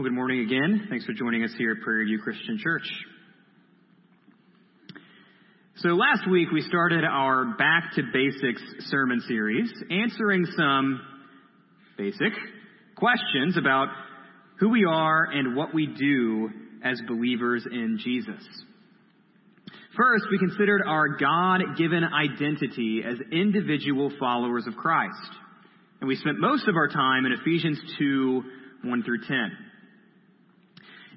Well, good morning again. Thanks for joining us here at Prairie View Christian Church. So last week we started our Back to Basics sermon series, answering some basic questions about who we are and what we do as believers in Jesus. First, we considered our God given identity as individual followers of Christ. And we spent most of our time in Ephesians 2 1 through 10.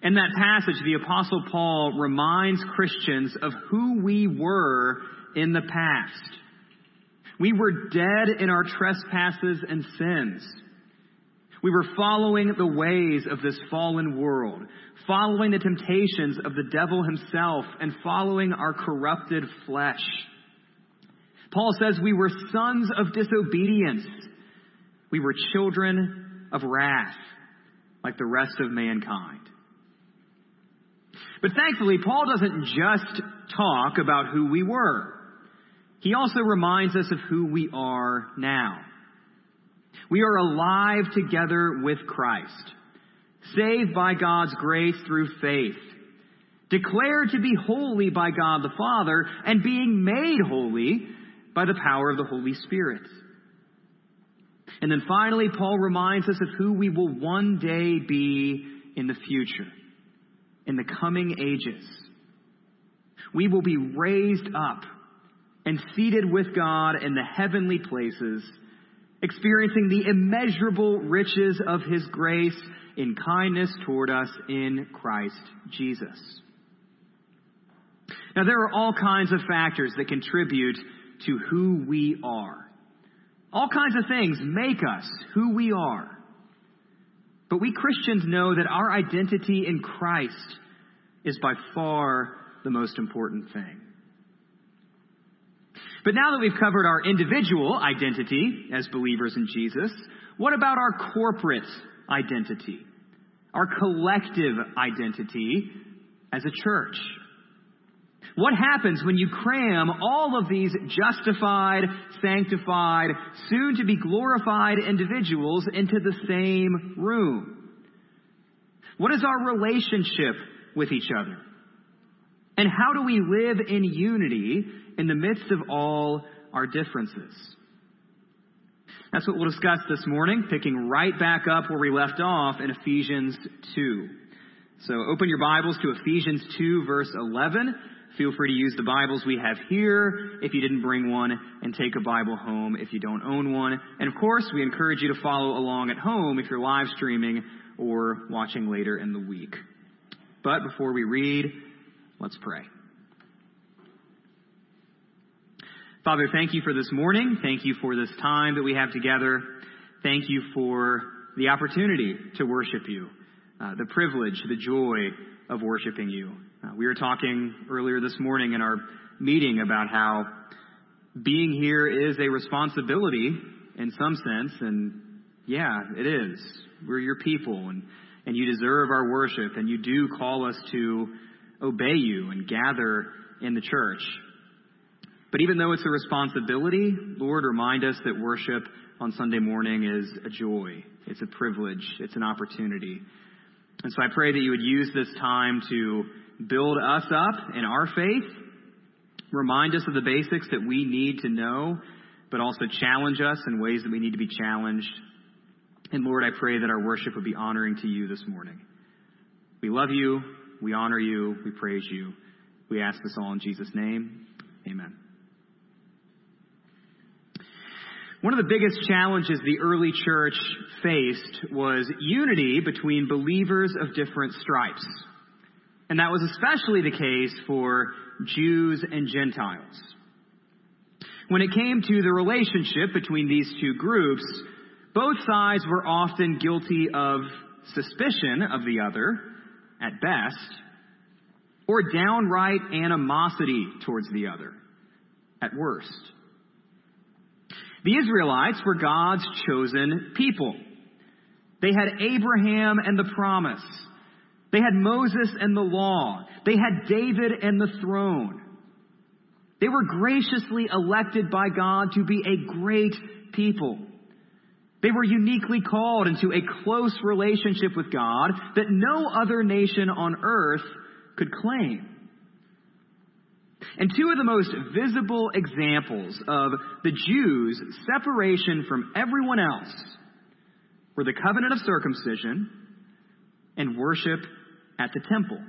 In that passage, the Apostle Paul reminds Christians of who we were in the past. We were dead in our trespasses and sins. We were following the ways of this fallen world, following the temptations of the devil himself, and following our corrupted flesh. Paul says we were sons of disobedience. We were children of wrath, like the rest of mankind. But thankfully, Paul doesn't just talk about who we were. He also reminds us of who we are now. We are alive together with Christ, saved by God's grace through faith, declared to be holy by God the Father, and being made holy by the power of the Holy Spirit. And then finally, Paul reminds us of who we will one day be in the future in the coming ages. We will be raised up and seated with God in the heavenly places, experiencing the immeasurable riches of His grace in kindness toward us in Christ Jesus. Now, there are all kinds of factors that contribute to who we are. All kinds of things make us who we are. But we Christians know that our identity in Christ is by far the most important thing. But now that we've covered our individual identity as believers in Jesus, what about our corporate identity? Our collective identity as a church? What happens when you cram all of these justified, sanctified, soon to be glorified individuals into the same room? What is our relationship with each other? And how do we live in unity in the midst of all our differences? That's what we'll discuss this morning, picking right back up where we left off in Ephesians 2. So open your Bibles to Ephesians 2, verse 11. Feel free to use the Bibles we have here if you didn't bring one, and take a Bible home if you don't own one. And of course, we encourage you to follow along at home if you're live streaming or watching later in the week. But before we read, let's pray. Father, thank you for this morning. Thank you for this time that we have together. Thank you for the opportunity to worship you, uh, the privilege, the joy of worshiping you. Uh, we were talking earlier this morning in our meeting about how being here is a responsibility in some sense, and yeah, it is. We're your people, and, and you deserve our worship, and you do call us to obey you and gather in the church. But even though it's a responsibility, Lord, remind us that worship on Sunday morning is a joy. It's a privilege. It's an opportunity. And so I pray that you would use this time to build us up in our faith, remind us of the basics that we need to know, but also challenge us in ways that we need to be challenged. And Lord, I pray that our worship would be honoring to you this morning. We love you. We honor you. We praise you. We ask this all in Jesus' name. Amen. One of the biggest challenges the early church faced was unity between believers of different stripes. And that was especially the case for Jews and Gentiles. When it came to the relationship between these two groups, both sides were often guilty of suspicion of the other, at best, or downright animosity towards the other, at worst. The Israelites were God's chosen people. They had Abraham and the promise. They had Moses and the law. They had David and the throne. They were graciously elected by God to be a great people. They were uniquely called into a close relationship with God that no other nation on earth could claim. And two of the most visible examples of the Jews' separation from everyone else were the covenant of circumcision and worship at the temple.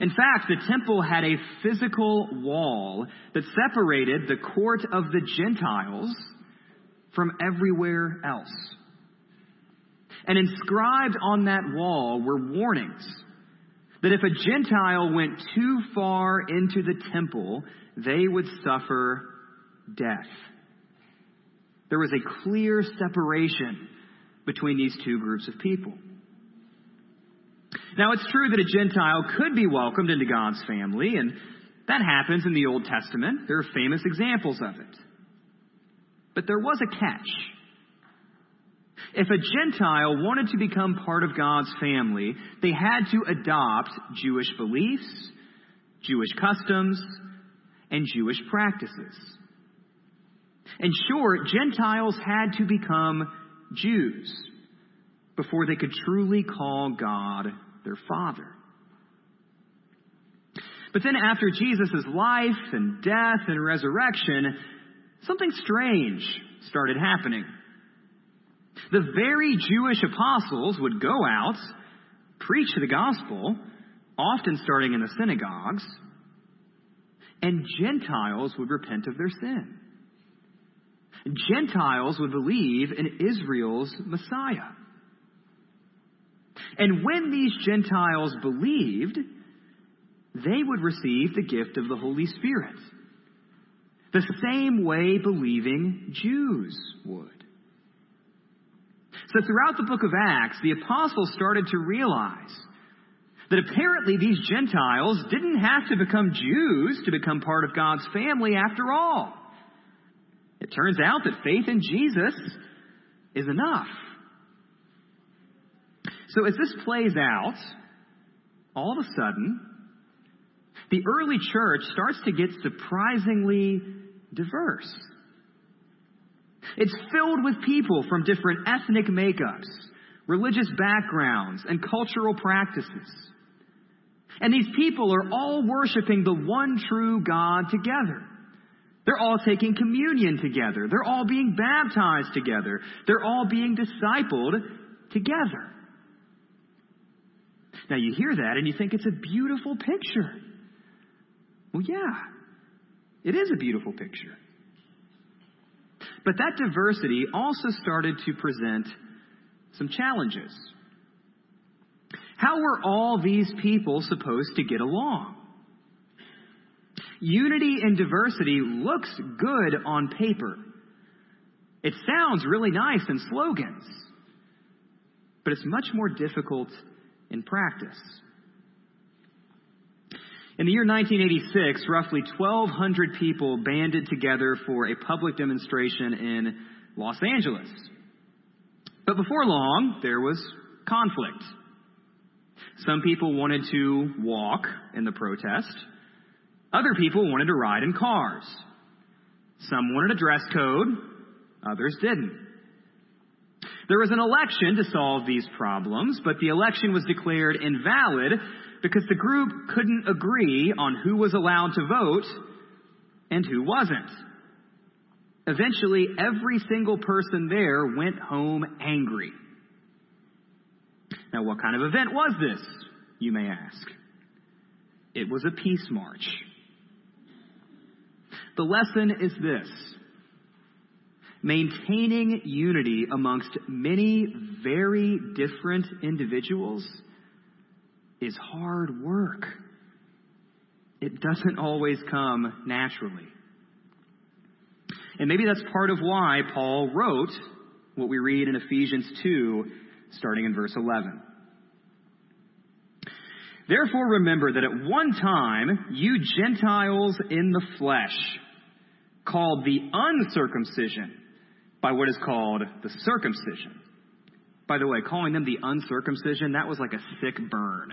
In fact, the temple had a physical wall that separated the court of the Gentiles from everywhere else. And inscribed on that wall were warnings that if a Gentile went too far into the temple, they would suffer death. There was a clear separation between these two groups of people. Now, it's true that a Gentile could be welcomed into God's family, and that happens in the Old Testament. There are famous examples of it. But there was a catch. If a Gentile wanted to become part of God's family, they had to adopt Jewish beliefs, Jewish customs, and Jewish practices. In short, Gentiles had to become Jews before they could truly call God their Father. But then after Jesus' life and death and resurrection, something strange started happening. The very Jewish apostles would go out, preach the gospel, often starting in the synagogues, and Gentiles would repent of their sin. Gentiles would believe in Israel's Messiah. And when these Gentiles believed, they would receive the gift of the Holy Spirit, the same way believing Jews would. So throughout the book of Acts, the apostles started to realize that apparently these Gentiles didn't have to become Jews to become part of God's family after all. It turns out that faith in Jesus is enough. So as this plays out, all of a sudden, the early church starts to get surprisingly diverse. It's filled with people from different ethnic makeups, religious backgrounds, and cultural practices. And these people are all worshiping the one true God together. They're all taking communion together. They're all being baptized together. They're all being discipled together. Now you hear that and you think it's a beautiful picture. Well, yeah, it is a beautiful picture. But that diversity also started to present some challenges. How were all these people supposed to get along? Unity and diversity looks good on paper. It sounds really nice in slogans, but it's much more difficult in practice. In the year 1986, roughly 1,200 people banded together for a public demonstration in Los Angeles. But before long, there was conflict. Some people wanted to walk in the protest. Other people wanted to ride in cars. Some wanted a dress code. Others didn't. There was an election to solve these problems, but the election was declared invalid because the group couldn't agree on who was allowed to vote and who wasn't. Eventually, every single person there went home angry. Now, what kind of event was this, you may ask? It was a peace march. The lesson is this maintaining unity amongst many very different individuals is hard work. It doesn't always come naturally. And maybe that's part of why Paul wrote what we read in Ephesians 2, starting in verse 11. Therefore, remember that at one time, you Gentiles in the flesh, called the uncircumcision by what is called the circumcision. By the way, calling them the uncircumcision, that was like a sick burn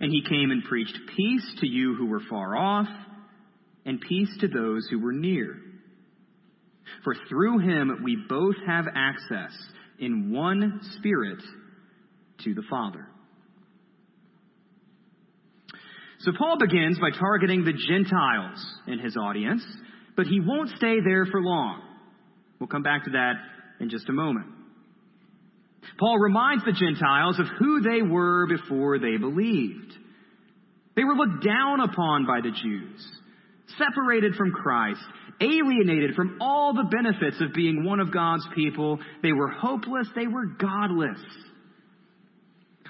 And he came and preached peace to you who were far off, and peace to those who were near. For through him we both have access in one spirit to the Father. So Paul begins by targeting the Gentiles in his audience, but he won't stay there for long. We'll come back to that in just a moment. Paul reminds the Gentiles of who they were before they believed. They were looked down upon by the Jews, separated from Christ, alienated from all the benefits of being one of God's people. They were hopeless, they were godless.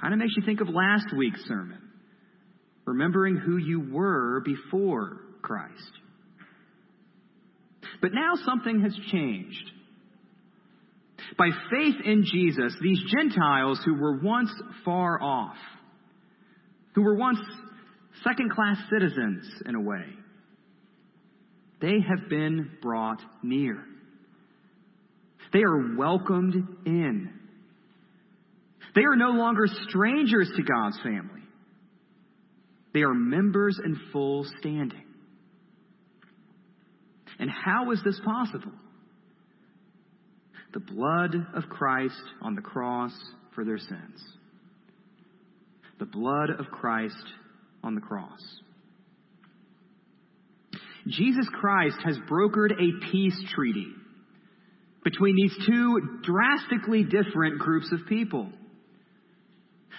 Kind of makes you think of last week's sermon, remembering who you were before Christ. But now something has changed. By faith in Jesus, these Gentiles who were once far off, who were once second class citizens in a way, they have been brought near. They are welcomed in. They are no longer strangers to God's family. They are members in full standing. And how is this possible? The blood of Christ on the cross for their sins. The blood of Christ on the cross. Jesus Christ has brokered a peace treaty between these two drastically different groups of people.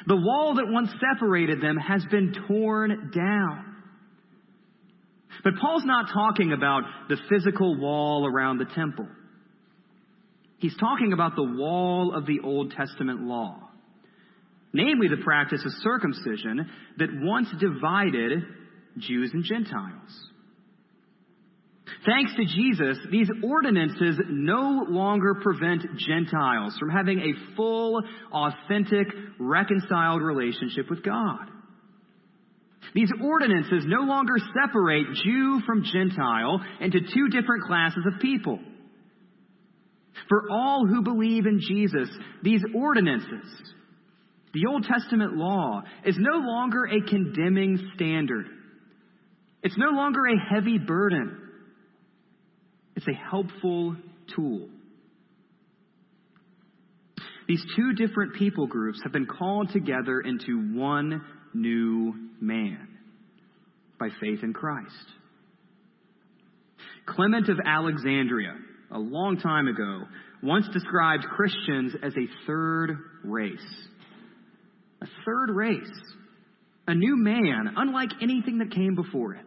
The wall that once separated them has been torn down. But Paul's not talking about the physical wall around the temple. He's talking about the wall of the Old Testament law, namely the practice of circumcision that once divided Jews and Gentiles. Thanks to Jesus, these ordinances no longer prevent Gentiles from having a full, authentic, reconciled relationship with God. These ordinances no longer separate Jew from Gentile into two different classes of people. For all who believe in Jesus, these ordinances, the Old Testament law, is no longer a condemning standard. It's no longer a heavy burden. It's a helpful tool. These two different people groups have been called together into one new man by faith in Christ. Clement of Alexandria, a long time ago, once described Christians as a third race. A third race. A new man, unlike anything that came before it.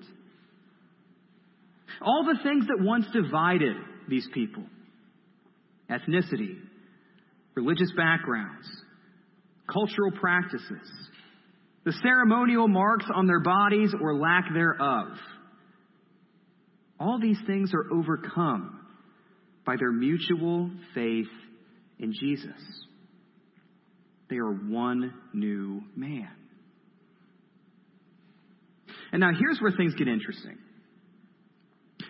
All the things that once divided these people ethnicity, religious backgrounds, cultural practices, the ceremonial marks on their bodies or lack thereof. All these things are overcome by their mutual faith in Jesus. They are one new man. And now here's where things get interesting.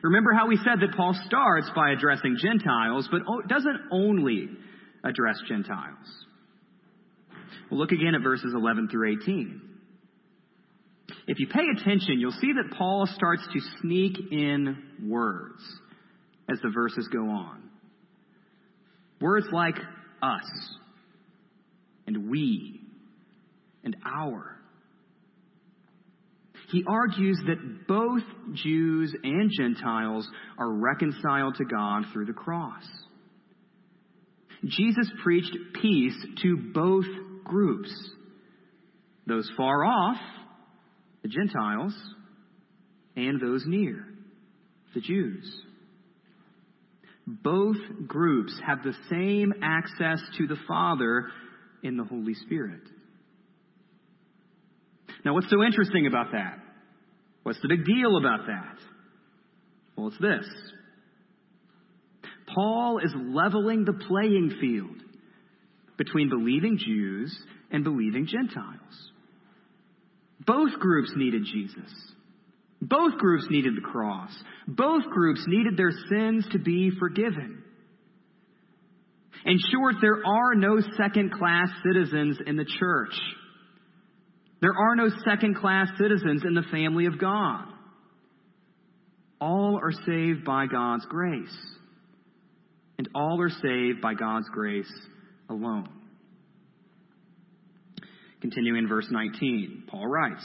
Remember how we said that Paul starts by addressing Gentiles, but doesn't only address Gentiles. We'll look again at verses 11 through 18. If you pay attention, you'll see that Paul starts to sneak in words as the verses go on. Words like us and we and our he argues that both Jews and Gentiles are reconciled to God through the cross. Jesus preached peace to both groups those far off, the Gentiles, and those near, the Jews. Both groups have the same access to the Father in the Holy Spirit. Now, what's so interesting about that? What's the big deal about that? Well, it's this Paul is leveling the playing field between believing Jews and believing Gentiles. Both groups needed Jesus. Both groups needed the cross. Both groups needed their sins to be forgiven. In short, there are no second class citizens in the church. There are no second class citizens in the family of God. All are saved by God's grace. And all are saved by God's grace alone. Continuing in verse 19, Paul writes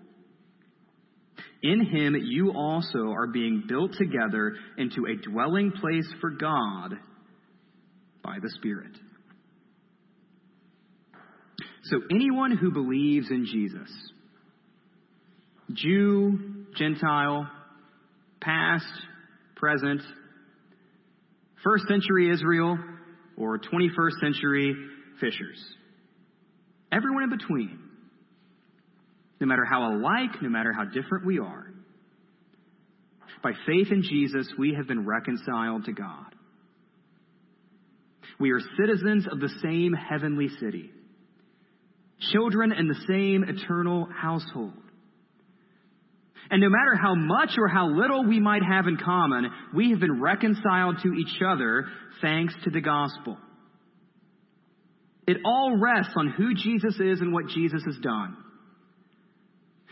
In him you also are being built together into a dwelling place for God by the Spirit. So anyone who believes in Jesus, Jew, Gentile, past, present, first century Israel, or 21st century fishers, everyone in between, no matter how alike, no matter how different we are. By faith in Jesus, we have been reconciled to God. We are citizens of the same heavenly city, children in the same eternal household. And no matter how much or how little we might have in common, we have been reconciled to each other thanks to the gospel. It all rests on who Jesus is and what Jesus has done.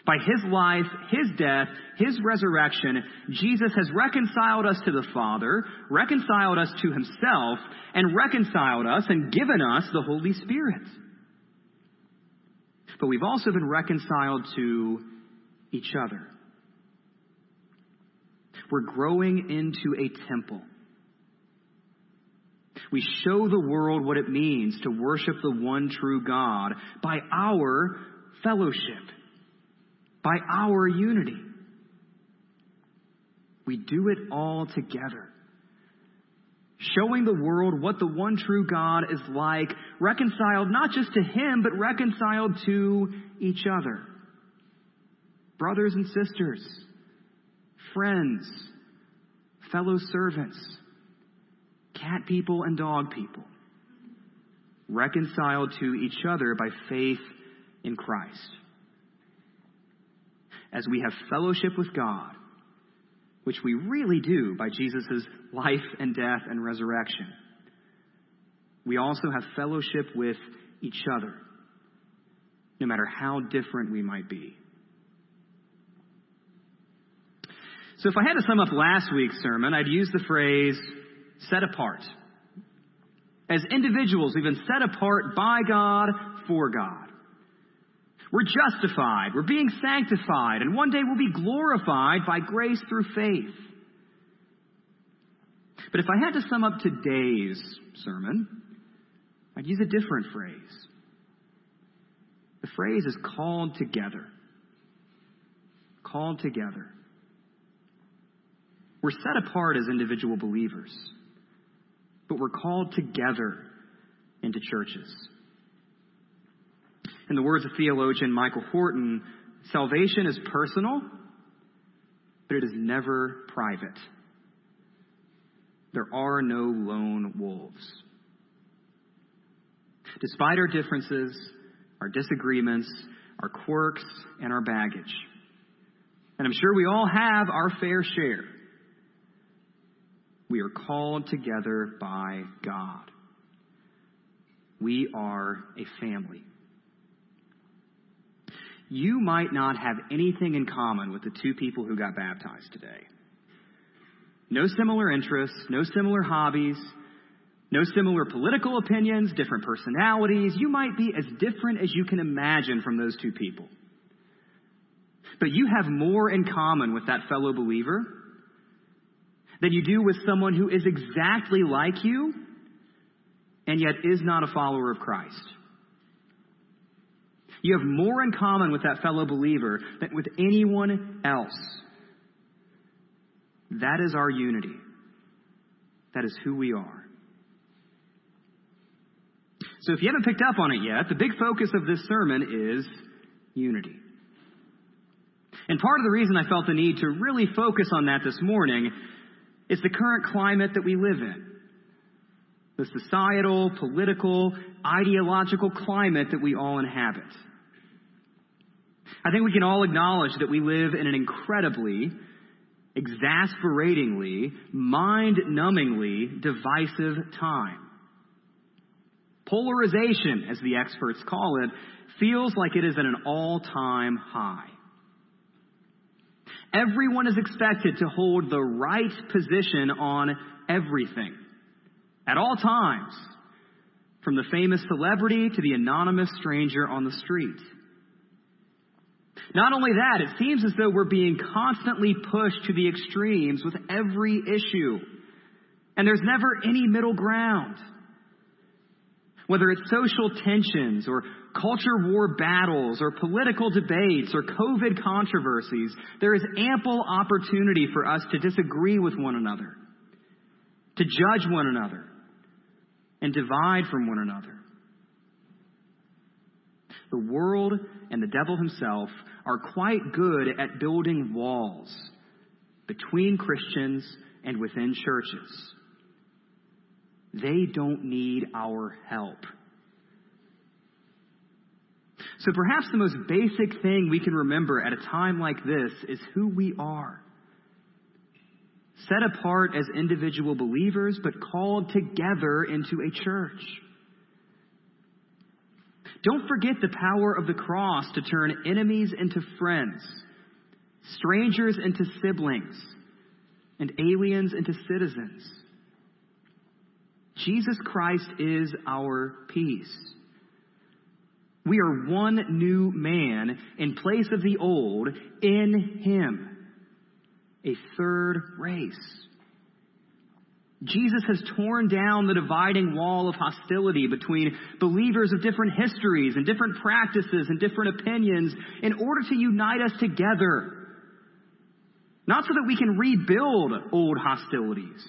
By his life, his death, his resurrection, Jesus has reconciled us to the Father, reconciled us to himself, and reconciled us and given us the Holy Spirit. But we've also been reconciled to each other. We're growing into a temple. We show the world what it means to worship the one true God by our fellowship by our unity. We do it all together. Showing the world what the one true God is like, reconciled not just to Him, but reconciled to each other. Brothers and sisters, friends, fellow servants, cat people and dog people, reconciled to each other by faith in Christ as we have fellowship with God, which we really do by Jesus' life and death and resurrection, we also have fellowship with each other, no matter how different we might be. So, if I had to sum up last week's sermon, I'd use the phrase set apart. As individuals, we've been set apart by God for God. We're justified. We're being sanctified. And one day we'll be glorified by grace through faith. But if I had to sum up today's sermon, I'd use a different phrase. The phrase is called together. Called together. We're set apart as individual believers, but we're called together into churches. In the words of theologian Michael Horton, salvation is personal, but it is never private. There are no lone wolves. Despite our differences, our disagreements, our quirks, and our baggage, and I'm sure we all have our fair share, we are called together by God. We are a family. You might not have anything in common with the two people who got baptized today. No similar interests, no similar hobbies, no similar political opinions, different personalities. You might be as different as you can imagine from those two people. But you have more in common with that fellow believer than you do with someone who is exactly like you and yet is not a follower of Christ. You have more in common with that fellow believer than with anyone else. That is our unity. That is who we are. So if you haven't picked up on it yet, the big focus of this sermon is unity. And part of the reason I felt the need to really focus on that this morning is the current climate that we live in. The societal, political, ideological climate that we all inhabit. I think we can all acknowledge that we live in an incredibly, exasperatingly, mind numbingly divisive time. Polarization, as the experts call it, feels like it is at an all time high. Everyone is expected to hold the right position on everything, at all times, from the famous celebrity to the anonymous stranger on the street. Not only that, it seems as though we're being constantly pushed to the extremes with every issue. And there's never any middle ground. Whether it's social tensions or culture war battles or political debates or COVID controversies, there is ample opportunity for us to disagree with one another, to judge one another, and divide from one another. The world and the devil himself are quite good at building walls between Christians and within churches. They don't need our help. So perhaps the most basic thing we can remember at a time like this is who we are. Set apart as individual believers, but called together into a church. Don't forget the power of the cross to turn enemies into friends, strangers into siblings, and aliens into citizens. Jesus Christ is our peace. We are one new man in place of the old in Him, a third race. Jesus has torn down the dividing wall of hostility between believers of different histories and different practices and different opinions in order to unite us together. Not so that we can rebuild old hostilities,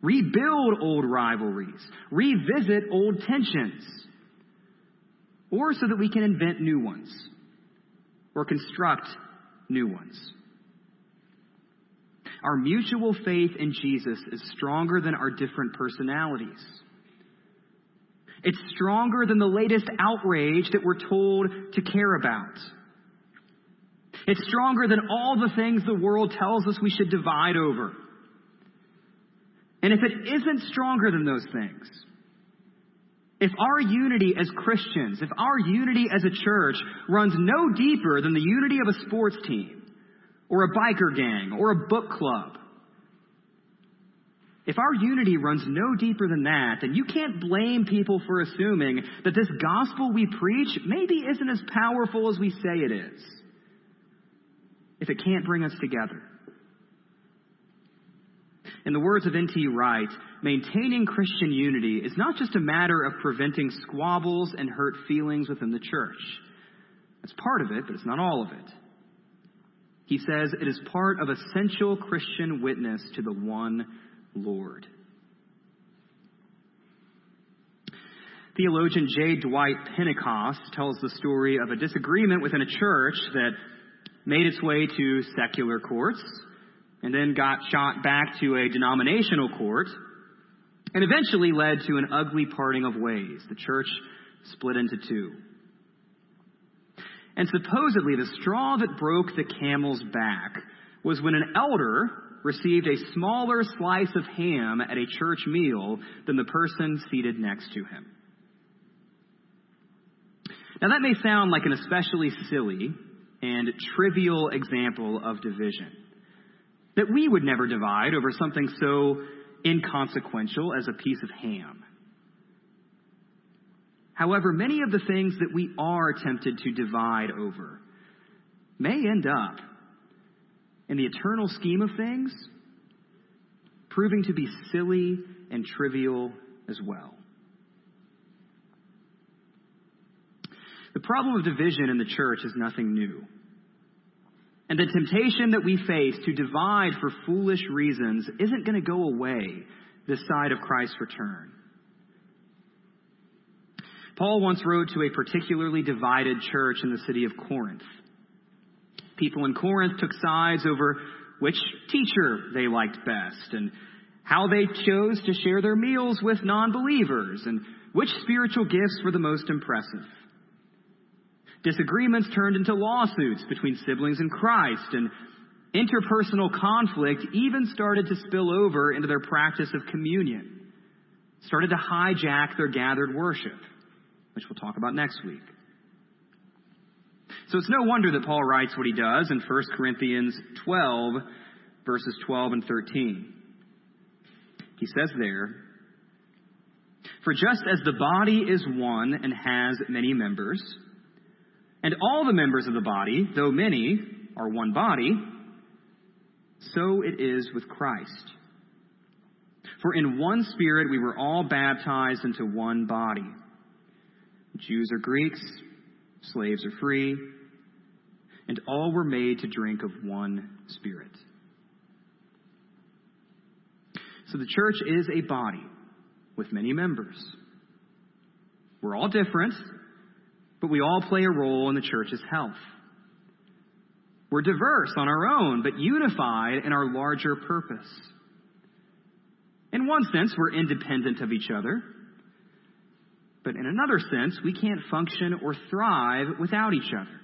rebuild old rivalries, revisit old tensions, or so that we can invent new ones or construct new ones. Our mutual faith in Jesus is stronger than our different personalities. It's stronger than the latest outrage that we're told to care about. It's stronger than all the things the world tells us we should divide over. And if it isn't stronger than those things, if our unity as Christians, if our unity as a church runs no deeper than the unity of a sports team, or a biker gang or a book club. If our unity runs no deeper than that, then you can't blame people for assuming that this gospel we preach maybe isn't as powerful as we say it is. If it can't bring us together. In the words of N.T. Wright, maintaining Christian unity is not just a matter of preventing squabbles and hurt feelings within the church. That's part of it, but it's not all of it. He says it is part of essential Christian witness to the one Lord. Theologian J. Dwight Pentecost tells the story of a disagreement within a church that made its way to secular courts and then got shot back to a denominational court and eventually led to an ugly parting of ways. The church split into two. And supposedly, the straw that broke the camel's back was when an elder received a smaller slice of ham at a church meal than the person seated next to him. Now, that may sound like an especially silly and trivial example of division. That we would never divide over something so inconsequential as a piece of ham. However, many of the things that we are tempted to divide over may end up, in the eternal scheme of things, proving to be silly and trivial as well. The problem of division in the church is nothing new. And the temptation that we face to divide for foolish reasons isn't going to go away this side of Christ's return. Paul once wrote to a particularly divided church in the city of Corinth. People in Corinth took sides over which teacher they liked best and how they chose to share their meals with non believers and which spiritual gifts were the most impressive. Disagreements turned into lawsuits between siblings in Christ, and interpersonal conflict even started to spill over into their practice of communion, started to hijack their gathered worship, which we'll talk about next week. So it's no wonder that Paul writes what he does in 1 Corinthians 12, verses 12 and 13. He says there, For just as the body is one and has many members, and all the members of the body, though many, are one body, so it is with Christ. For in one spirit we were all baptized into one body. Jews or Greeks, slaves or free, and all were made to drink of one spirit. So the church is a body with many members. We're all different, but we all play a role in the church's health. We're diverse on our own, but unified in our larger purpose. In one sense, we're independent of each other. But in another sense, we can't function or thrive without each other.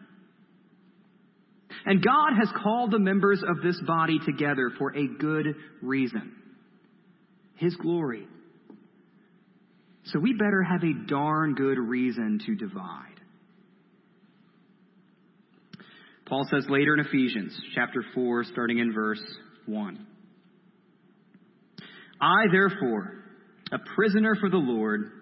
And God has called the members of this body together for a good reason His glory. So we better have a darn good reason to divide. Paul says later in Ephesians chapter 4, starting in verse 1. I, therefore, a prisoner for the Lord,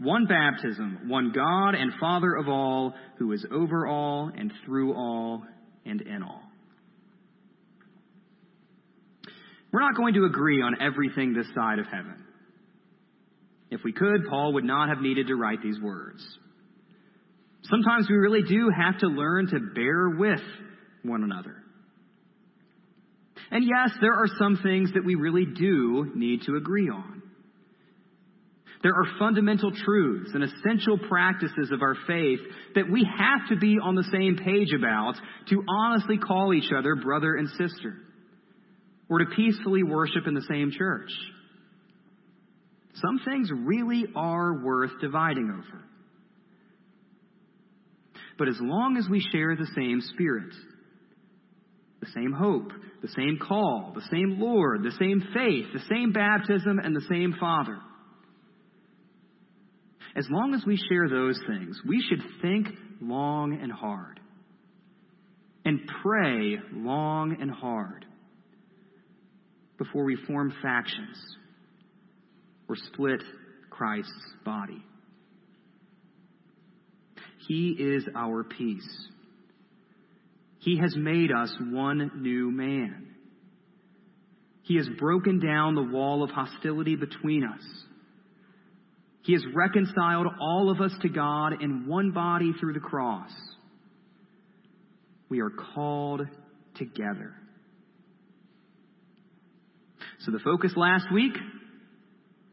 one baptism, one God and Father of all, who is over all and through all and in all. We're not going to agree on everything this side of heaven. If we could, Paul would not have needed to write these words. Sometimes we really do have to learn to bear with one another. And yes, there are some things that we really do need to agree on. There are fundamental truths and essential practices of our faith that we have to be on the same page about to honestly call each other brother and sister, or to peacefully worship in the same church. Some things really are worth dividing over. But as long as we share the same spirit, the same hope, the same call, the same Lord, the same faith, the same baptism, and the same Father. As long as we share those things, we should think long and hard and pray long and hard before we form factions or split Christ's body. He is our peace. He has made us one new man. He has broken down the wall of hostility between us. He has reconciled all of us to God in one body through the cross. We are called together. So the focus last week,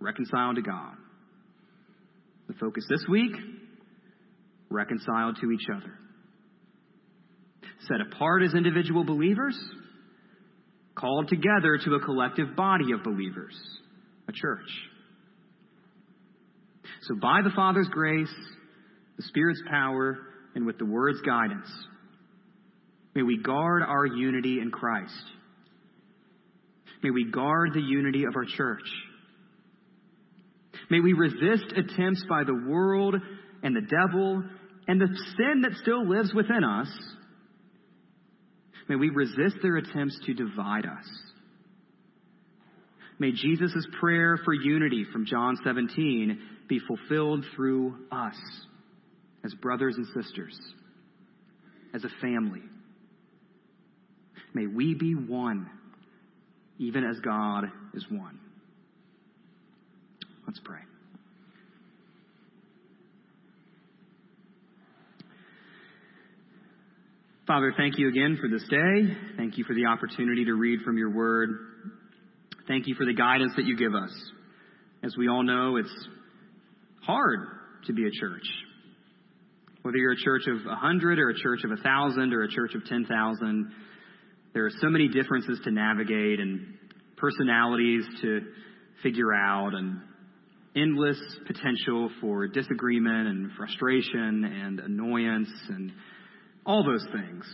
reconciled to God. The focus this week, reconciled to each other. set apart as individual believers, called together to a collective body of believers, a church. So, by the Father's grace, the Spirit's power, and with the Word's guidance, may we guard our unity in Christ. May we guard the unity of our church. May we resist attempts by the world and the devil and the sin that still lives within us. May we resist their attempts to divide us. May Jesus' prayer for unity from John 17 be fulfilled through us as brothers and sisters, as a family. May we be one, even as God is one. Let's pray. Father, thank you again for this day. Thank you for the opportunity to read from your word. Thank you for the guidance that you give us. As we all know, it's hard to be a church. Whether you're a church of a hundred or a church of a thousand or a church of ten thousand, there are so many differences to navigate and personalities to figure out and endless potential for disagreement and frustration and annoyance and all those things.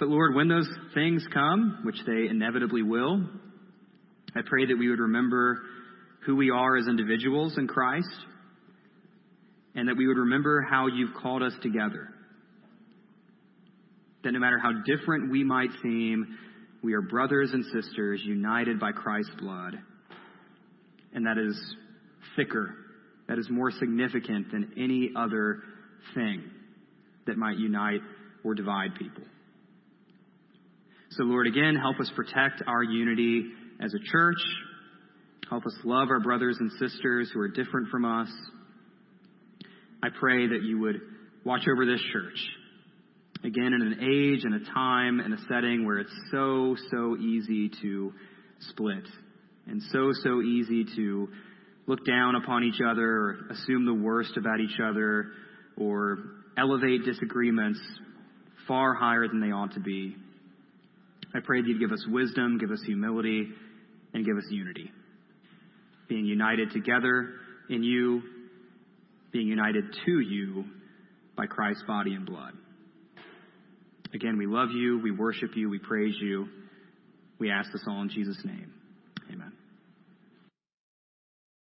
But Lord, when those things come, which they inevitably will, I pray that we would remember who we are as individuals in Christ and that we would remember how you've called us together. That no matter how different we might seem, we are brothers and sisters united by Christ's blood and that is thicker, that is more significant than any other thing that might unite or divide people. So, Lord, again, help us protect our unity as a church. Help us love our brothers and sisters who are different from us. I pray that you would watch over this church. Again, in an age and a time and a setting where it's so, so easy to split and so, so easy to look down upon each other or assume the worst about each other or elevate disagreements far higher than they ought to be. I pray that you'd give us wisdom, give us humility, and give us unity. Being united together in you, being united to you by Christ's body and blood. Again, we love you, we worship you, we praise you. We ask this all in Jesus' name.